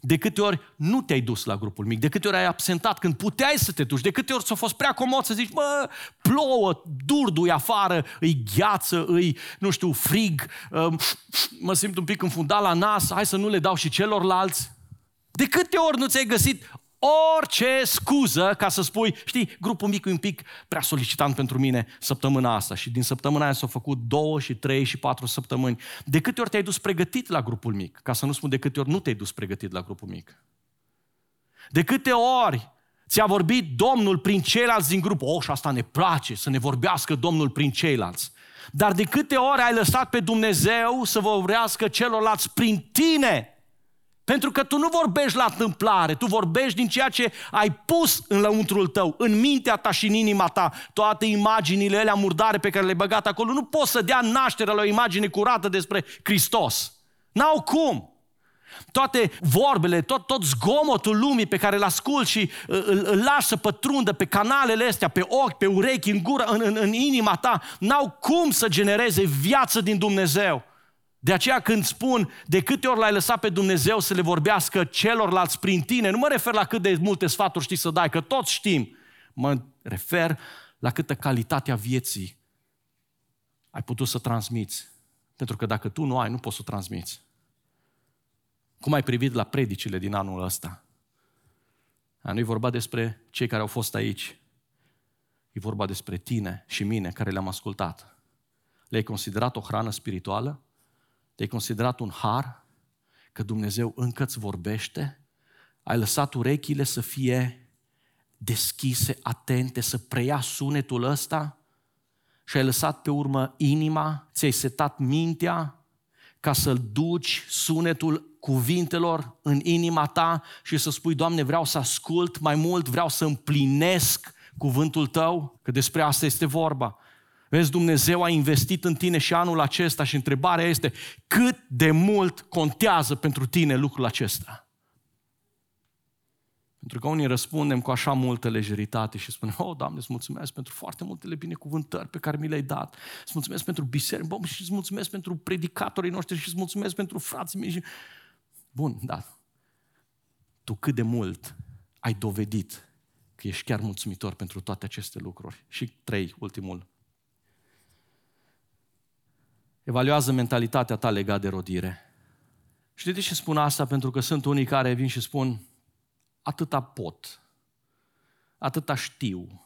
B: De câte ori nu te-ai dus la grupul mic, de câte ori ai absentat când puteai să te duci, de câte ori ți-a fost prea comod să zici, mă, plouă, durdui afară, îi gheață, îi, nu știu, frig, um, mă simt un pic înfundat la nas, hai să nu le dau și celorlalți. De câte ori nu ți-ai găsit orice scuză ca să spui, știi, grupul mic e un pic prea solicitant pentru mine săptămâna asta și din săptămâna aia s-au făcut două și trei și patru săptămâni. De câte ori te-ai dus pregătit la grupul mic? Ca să nu spun de câte ori nu te-ai dus pregătit la grupul mic. De câte ori ți-a vorbit Domnul prin ceilalți din grup? Oh, și asta ne place, să ne vorbească Domnul prin ceilalți. Dar de câte ori ai lăsat pe Dumnezeu să vorbească celorlalți prin tine? Pentru că tu nu vorbești la întâmplare, tu vorbești din ceea ce ai pus în lăuntrul tău, în mintea ta și în inima ta. Toate imaginile alea murdare pe care le-ai băgat acolo, nu poți să dea naștere la o imagine curată despre Hristos. N-au cum. Toate vorbele, tot, tot zgomotul lumii pe care îl ascult și uh, îl, îl lași să pătrundă pe canalele astea, pe ochi, pe urechi, în gură, în, în, în inima ta, n-au cum să genereze viață din Dumnezeu. De aceea când spun de câte ori l-ai lăsat pe Dumnezeu să le vorbească celorlalți prin tine, nu mă refer la cât de multe sfaturi știi să dai, că toți știm. Mă refer la câtă calitatea vieții ai putut să transmiți. Pentru că dacă tu nu ai, nu poți să transmiți. Cum ai privit la predicile din anul ăsta? nu e vorba despre cei care au fost aici. E vorba despre tine și mine care le-am ascultat. Le-ai considerat o hrană spirituală? Te-ai considerat un har că Dumnezeu încă îți vorbește? Ai lăsat urechile să fie deschise, atente, să preia sunetul ăsta? Și ai lăsat pe urmă inima, ți-ai setat mintea ca să-l duci sunetul cuvintelor în inima ta și să spui, Doamne, vreau să ascult mai mult, vreau să împlinesc cuvântul Tău, că despre asta este vorba. Vezi, Dumnezeu a investit în tine și anul acesta și întrebarea este cât de mult contează pentru tine lucrul acesta? Pentru că unii răspundem cu așa multă lejeritate și spunem, oh, Doamne, îți mulțumesc pentru foarte multele binecuvântări pe care mi le-ai dat. Îți mulțumesc pentru biserică, bă, și îți mulțumesc pentru predicatorii noștri și îți mulțumesc pentru frații mei. Bun, da. Tu cât de mult ai dovedit că ești chiar mulțumitor pentru toate aceste lucruri. Și trei, ultimul Evaluează mentalitatea ta legat de rodire. Și de ce spun asta? Pentru că sunt unii care vin și spun, atâta pot, atâta știu,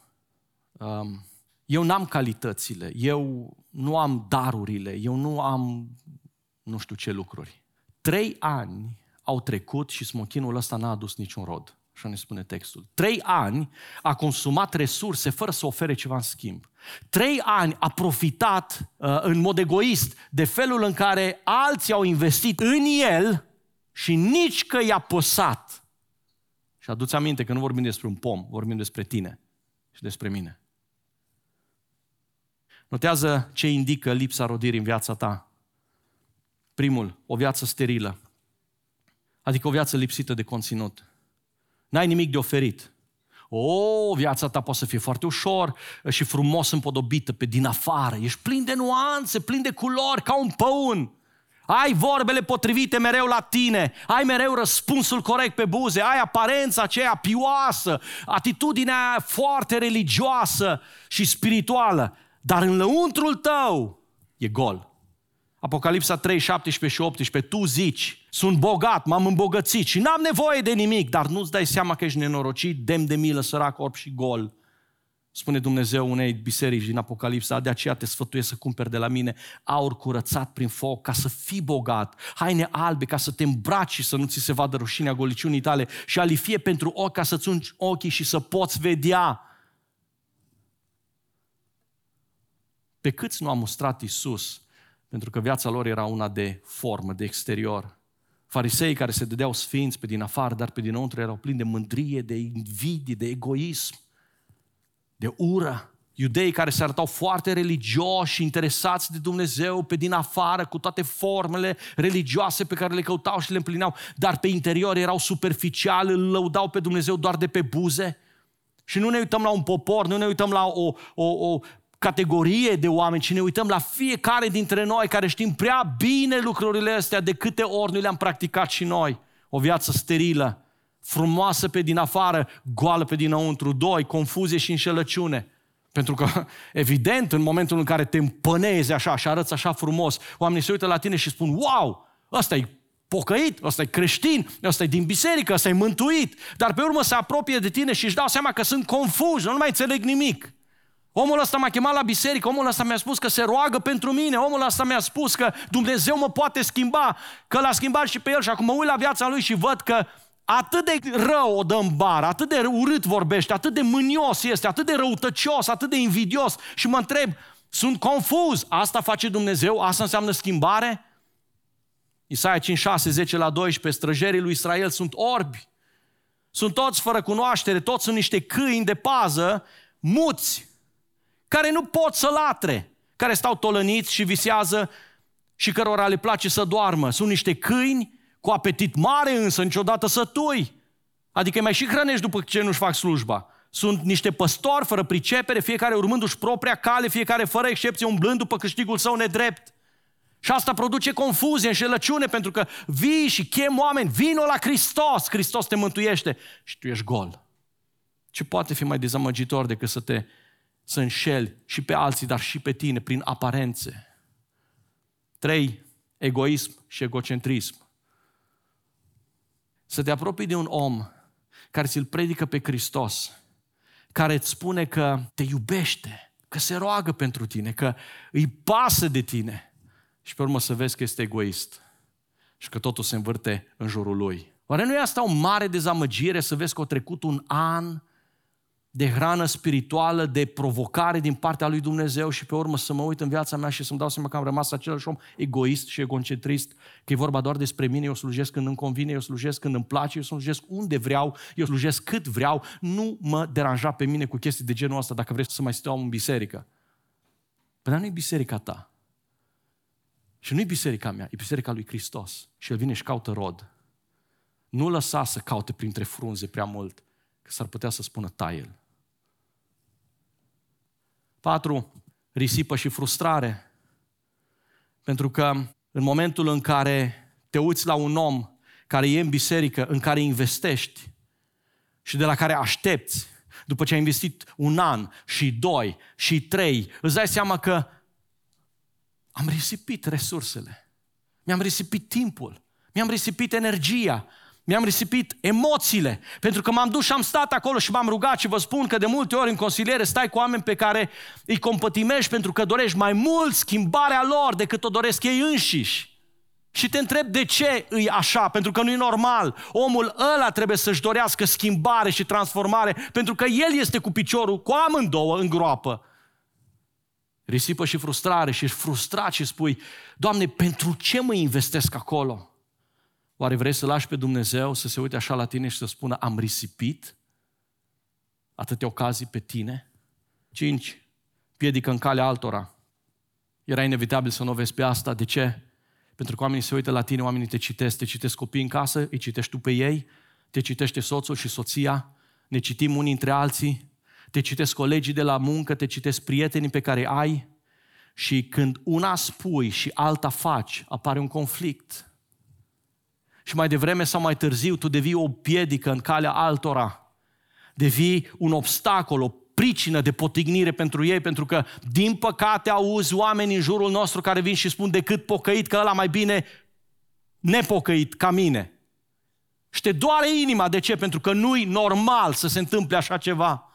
B: um, eu n-am calitățile, eu nu am darurile, eu nu am nu știu ce lucruri. Trei ani au trecut și smochinul ăsta n-a adus niciun rod. Așa ne spune textul. Trei ani a consumat resurse fără să ofere ceva în schimb. Trei ani a profitat uh, în mod egoist de felul în care alții au investit în el și nici că i-a păsat. Și aduți aminte că nu vorbim despre un pom, vorbim despre tine și despre mine. Notează ce indică lipsa rodirii în viața ta. Primul, o viață sterilă. Adică o viață lipsită de conținut. N-ai nimic de oferit. O, viața ta poate să fie foarte ușor și frumos împodobită pe din afară. Ești plin de nuanțe, plin de culori, ca un păun. Ai vorbele potrivite mereu la tine, ai mereu răspunsul corect pe buze, ai aparența aceea pioasă, atitudinea foarte religioasă și spirituală, dar în lăuntrul tău e gol. Apocalipsa 3, 17 și 18, tu zici, sunt bogat, m-am îmbogățit și n-am nevoie de nimic, dar nu-ți dai seama că ești nenorocit, demn de milă, sărac, orb și gol. Spune Dumnezeu unei biserici din Apocalipsa, de aceea te sfătuiesc să cumperi de la mine aur curățat prin foc ca să fii bogat, haine albe ca să te îmbraci și să nu ți se vadă rușinea goliciunii tale și alifie pentru ochi ca să-ți ungi ochii și să poți vedea. Pe câți nu a mustrat Isus pentru că viața lor era una de formă, de exterior. Farisei care se dădeau sfinți pe din afară, dar pe dinăuntru erau plini de mândrie, de invidie, de egoism, de ură. Iudei care se arătau foarte religioși și interesați de Dumnezeu pe din afară, cu toate formele religioase pe care le căutau și le împlineau, dar pe interior erau superficiali, îl lăudau pe Dumnezeu doar de pe buze. Și nu ne uităm la un popor, nu ne uităm la o, o, o categorie de oameni, ci ne uităm la fiecare dintre noi care știm prea bine lucrurile astea de câte ori nu le-am practicat și noi. O viață sterilă, frumoasă pe din afară, goală pe dinăuntru. Doi, confuzie și înșelăciune. Pentru că, evident, în momentul în care te împănezi așa și arăți așa frumos, oamenii se uită la tine și spun, wow, ăsta e pocăit, ăsta e creștin, ăsta e din biserică, ăsta e mântuit. Dar pe urmă se apropie de tine și își dau seama că sunt confuzi, nu mai înțeleg nimic. Omul ăsta m-a chemat la biserică, omul ăsta mi-a spus că se roagă pentru mine, omul ăsta mi-a spus că Dumnezeu mă poate schimba, că l-a schimbat și pe el și acum mă uit la viața lui și văd că atât de rău o dă în bar, atât de urât vorbește, atât de mânios este, atât de răutăcios, atât de invidios și mă întreb, sunt confuz, asta face Dumnezeu, asta înseamnă schimbare? Isaia 5, 6, 10 la 12, străjerii lui Israel sunt orbi, sunt toți fără cunoaștere, toți sunt niște câini de pază, muți, care nu pot să latre, care stau tolăniți și visează și cărora le place să doarmă. Sunt niște câini cu apetit mare însă, niciodată sătui. Adică mai și hrănești după ce nu-și fac slujba. Sunt niște păstori fără pricepere, fiecare urmându-și propria cale, fiecare fără excepție umblând după câștigul său nedrept. Și asta produce confuzie, înșelăciune, pentru că vii și chem oameni, vino la Hristos, Hristos te mântuiește și tu ești gol. Ce poate fi mai dezamăgitor decât să te să înșeli și pe alții, dar și pe tine, prin aparențe. Trei, egoism și egocentrism. Să te apropii de un om care ți-l predică pe Hristos, care îți spune că te iubește, că se roagă pentru tine, că îi pasă de tine și pe urmă să vezi că este egoist și că totul se învârte în jurul lui. Oare nu e asta o mare dezamăgire să vezi că a trecut un an de hrană spirituală, de provocare din partea lui Dumnezeu și pe urmă să mă uit în viața mea și să-mi dau seama că am rămas același om egoist și egocentrist, că e vorba doar despre mine, eu slujesc când îmi convine, eu slujesc când îmi place, eu slujesc unde vreau, eu slujesc cât vreau, nu mă deranja pe mine cu chestii de genul ăsta dacă vreți să mai stau în biserică. Păi nu e biserica ta. Și nu e biserica mea, e biserica lui Hristos. Și El vine și caută rod. Nu lăsa să caute printre frunze prea mult, că s-ar putea să spună taie Patru, risipă și frustrare. Pentru că în momentul în care te uiți la un om care e în biserică, în care investești și de la care aștepți, după ce ai investit un an și doi și trei, îți dai seama că am risipit resursele, mi-am risipit timpul, mi-am risipit energia, mi-am risipit emoțiile, pentru că m-am dus și am stat acolo și m-am rugat și vă spun că de multe ori în consiliere stai cu oameni pe care îi compătimești pentru că dorești mai mult schimbarea lor decât o doresc ei înșiși. Și te întreb de ce îi așa, pentru că nu e normal. Omul ăla trebuie să-și dorească schimbare și transformare, pentru că el este cu piciorul, cu amândouă în groapă. Risipă și frustrare și ești frustrat și spui, Doamne, pentru ce mă investesc acolo? Oare vrei să lași pe Dumnezeu să se uite așa la tine și să spună am risipit atâtea ocazii pe tine? 5. Piedică în calea altora. Era inevitabil să nu o vezi pe asta. De ce? Pentru că oamenii se uită la tine, oamenii te citesc, te citesc copiii în casă, îi citești tu pe ei, te citește soțul și soția, ne citim unii între alții, te citesc colegii de la muncă, te citesc prietenii pe care ai și când una spui și alta faci, apare un conflict și mai devreme sau mai târziu tu devii o piedică în calea altora. Devii un obstacol, o pricină de potignire pentru ei, pentru că, din păcate, auzi oameni în jurul nostru care vin și spun decât pocăit că ăla mai bine nepocăit ca mine. Și te doare inima. De ce? Pentru că nu-i normal să se întâmple așa ceva.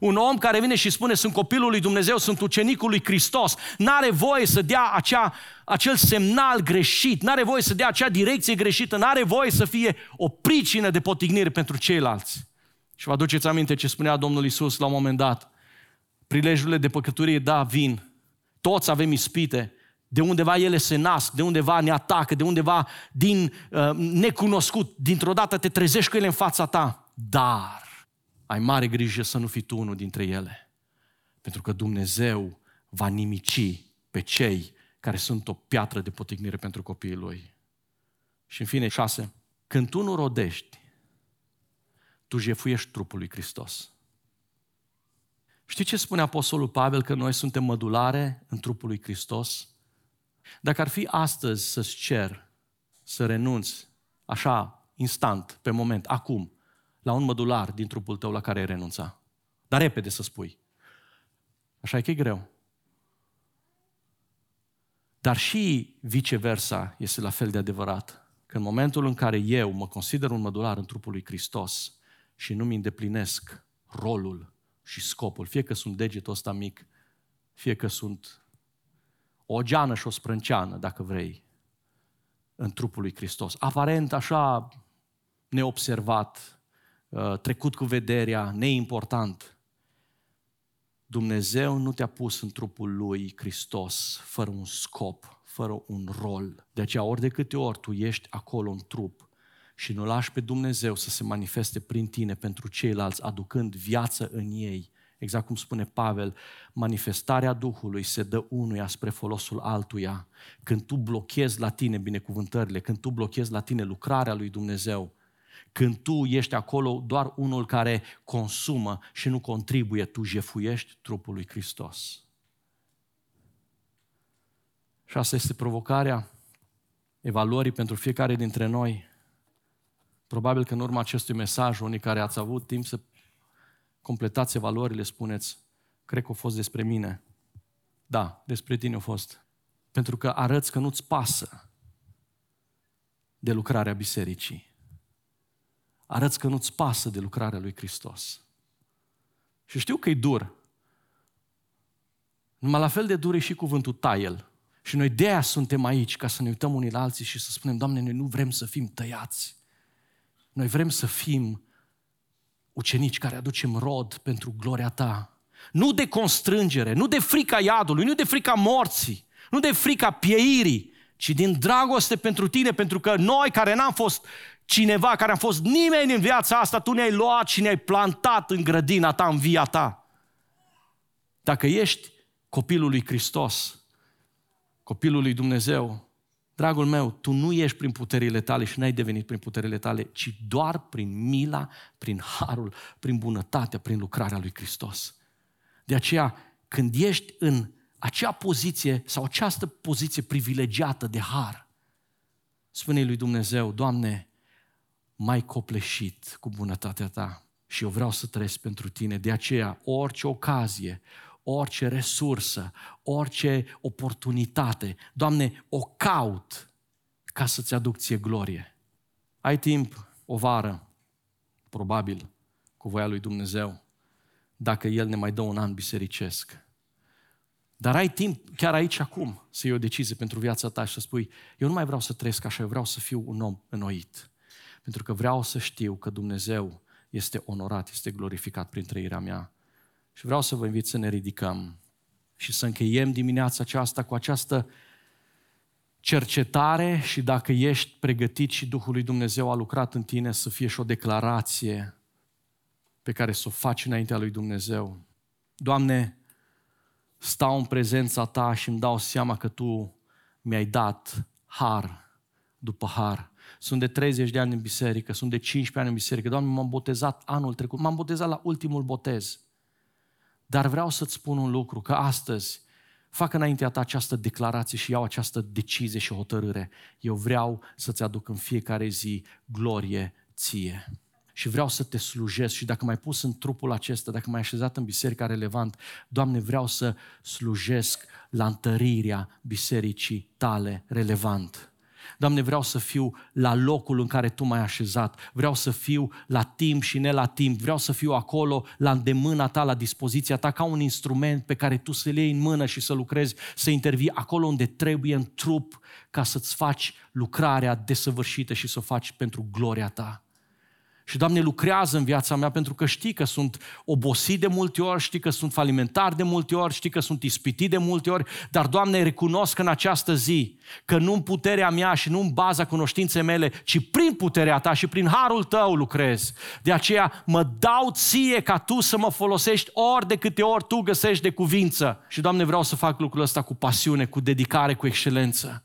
B: Un om care vine și spune sunt copilul lui Dumnezeu, sunt ucenicul lui Hristos, n-are voie să dea acea, acel semnal greșit, n-are voie să dea acea direcție greșită, n-are voie să fie o pricină de potignire pentru ceilalți. Și vă aduceți aminte ce spunea Domnul Isus la un moment dat. Prilejurile de păcăturie, da, vin. Toți avem ispite. De undeva ele se nasc, de undeva ne atacă, de undeva din uh, necunoscut, dintr-o dată te trezești cu ele în fața ta. Dar ai mare grijă să nu fii tu unul dintre ele. Pentru că Dumnezeu va nimici pe cei care sunt o piatră de potignire pentru copiii lui. Și în fine, șase, când tu nu rodești, tu jefuiești trupul lui Hristos. Știi ce spune Apostolul Pavel? Că noi suntem mădulare în trupul lui Hristos? Dacă ar fi astăzi să-ți cer să renunți, așa, instant, pe moment, acum, la un mădular din trupul tău la care ai renunța. Dar repede să spui. Așa e că e greu. Dar și viceversa este la fel de adevărat. Că în momentul în care eu mă consider un mădular în trupul lui Hristos și nu mi îndeplinesc rolul și scopul, fie că sunt degetul ăsta mic, fie că sunt o geană și o sprânceană, dacă vrei, în trupul lui Hristos. Aparent așa neobservat, Uh, trecut cu vederea, neimportant. Dumnezeu nu te-a pus în trupul lui Hristos fără un scop, fără un rol. De aceea, ori de câte ori tu ești acolo în trup și nu lași pe Dumnezeu să se manifeste prin tine pentru ceilalți, aducând viață în ei, exact cum spune Pavel, manifestarea Duhului se dă unuia spre folosul altuia. Când tu blochezi la tine binecuvântările, când tu blochezi la tine lucrarea lui Dumnezeu, când tu ești acolo doar unul care consumă și nu contribuie, tu jefuiești trupul lui Hristos. Și asta este provocarea evaluării pentru fiecare dintre noi. Probabil că în urma acestui mesaj, unii care ați avut timp să completați evaluările, spuneți, cred că a fost despre mine. Da, despre tine a fost. Pentru că arăți că nu-ți pasă de lucrarea bisericii arăți că nu-ți pasă de lucrarea lui Hristos. Și știu că e dur. Numai la fel de dur e și cuvântul taiel. Și noi de aia suntem aici, ca să ne uităm unii la alții și să spunem, Doamne, noi nu vrem să fim tăiați. Noi vrem să fim ucenici care aducem rod pentru gloria Ta. Nu de constrângere, nu de frica iadului, nu de frica morții, nu de frica pieirii, ci din dragoste pentru tine, pentru că noi care n-am fost cineva care a fost nimeni în viața asta, tu ne-ai luat și ne-ai plantat în grădina ta, în via ta. Dacă ești copilul lui Hristos, copilul lui Dumnezeu, dragul meu, tu nu ești prin puterile tale și n-ai devenit prin puterile tale, ci doar prin mila, prin harul, prin bunătatea, prin lucrarea lui Hristos. De aceea, când ești în acea poziție sau această poziție privilegiată de har, spune lui Dumnezeu, Doamne, mai copleșit cu bunătatea ta și eu vreau să trăiesc pentru tine. De aceea, orice ocazie, orice resursă, orice oportunitate, Doamne, o caut ca să-ți aduc ție glorie. Ai timp, o vară, probabil, cu voia lui Dumnezeu, dacă El ne mai dă un an bisericesc. Dar ai timp, chiar aici, acum, să iei o decizie pentru viața ta și să spui, eu nu mai vreau să trăiesc așa, eu vreau să fiu un om înnoit. Pentru că vreau să știu că Dumnezeu este onorat, este glorificat prin trăirea mea. Și vreau să vă invit să ne ridicăm și să încheiem dimineața aceasta cu această cercetare și dacă ești pregătit și Duhul lui Dumnezeu a lucrat în tine să fie și o declarație pe care să o faci înaintea lui Dumnezeu. Doamne, stau în prezența Ta și îmi dau seama că Tu mi-ai dat har după har. Sunt de 30 de ani în biserică, sunt de 15 ani în biserică. Doamne, m-am botezat anul trecut, m-am botezat la ultimul botez. Dar vreau să-ți spun un lucru, că astăzi fac înaintea ta această declarație și iau această decizie și hotărâre. Eu vreau să-ți aduc în fiecare zi glorie ție. și vreau să te slujesc și dacă m-ai pus în trupul acesta, dacă m-ai așezat în biserica relevant, Doamne, vreau să slujesc la întărirea bisericii tale relevant. Doamne, vreau să fiu la locul în care Tu m-ai așezat. Vreau să fiu la timp și ne la timp. Vreau să fiu acolo la îndemâna Ta, la dispoziția Ta, ca un instrument pe care Tu să-l iei în mână și să lucrezi, să intervii acolo unde trebuie în trup ca să-ți faci lucrarea desăvârșită și să o faci pentru gloria Ta. Și, Doamne, lucrează în viața mea pentru că știi că sunt obosit de multe ori, știi că sunt falimentar de multe ori, știi că sunt ispitit de multe ori, dar, Doamne, recunosc în această zi că nu în puterea mea și nu în baza cunoștinței mele, ci prin puterea Ta și prin harul Tău lucrez. De aceea mă dau ție ca Tu să mă folosești ori de câte ori Tu găsești de cuvință. Și, Doamne, vreau să fac lucrul ăsta cu pasiune, cu dedicare, cu excelență.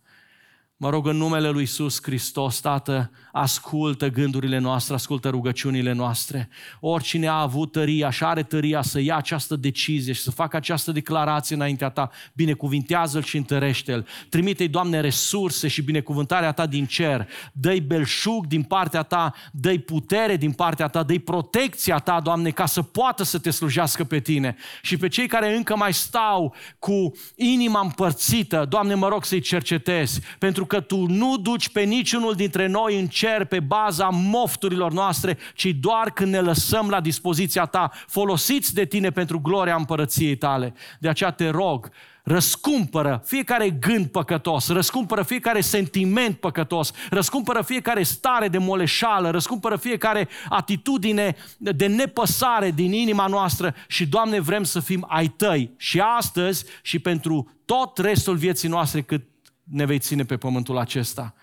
B: Mă rog în numele Lui Iisus Hristos, Tată, ascultă gândurile noastre, ascultă rugăciunile noastre. Oricine a avut tăria și are tăria să ia această decizie și să facă această declarație înaintea Ta, binecuvintează-L și întărește-L. Trimite-i, Doamne, resurse și binecuvântarea Ta din cer. Dă-i belșug din partea Ta, dă-i putere din partea Ta, dă-i protecția Ta, Doamne, ca să poată să Te slujească pe Tine. Și pe cei care încă mai stau cu inima împărțită, Doamne, mă rog să-i cercetezi, pentru că Tu nu duci pe niciunul dintre noi în cer pe baza mofturilor noastre, ci doar când ne lăsăm la dispoziția Ta, folosiți de Tine pentru gloria împărăției Tale. De aceea te rog, răscumpără fiecare gând păcătos, răscumpără fiecare sentiment păcătos, răscumpără fiecare stare de moleșală, răscumpără fiecare atitudine de nepăsare din inima noastră și, Doamne, vrem să fim ai Tăi și astăzi și pentru tot restul vieții noastre cât ne vei ține pe pământul acesta.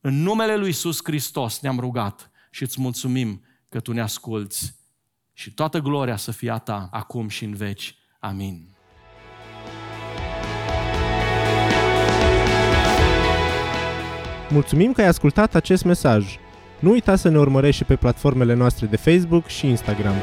B: În numele Lui Iisus Hristos ne-am rugat și îți mulțumim că Tu ne asculți și toată gloria să fie a Ta acum și în veci. Amin.
A: Mulțumim că ai ascultat acest mesaj. Nu uita să ne urmărești și pe platformele noastre de Facebook și Instagram.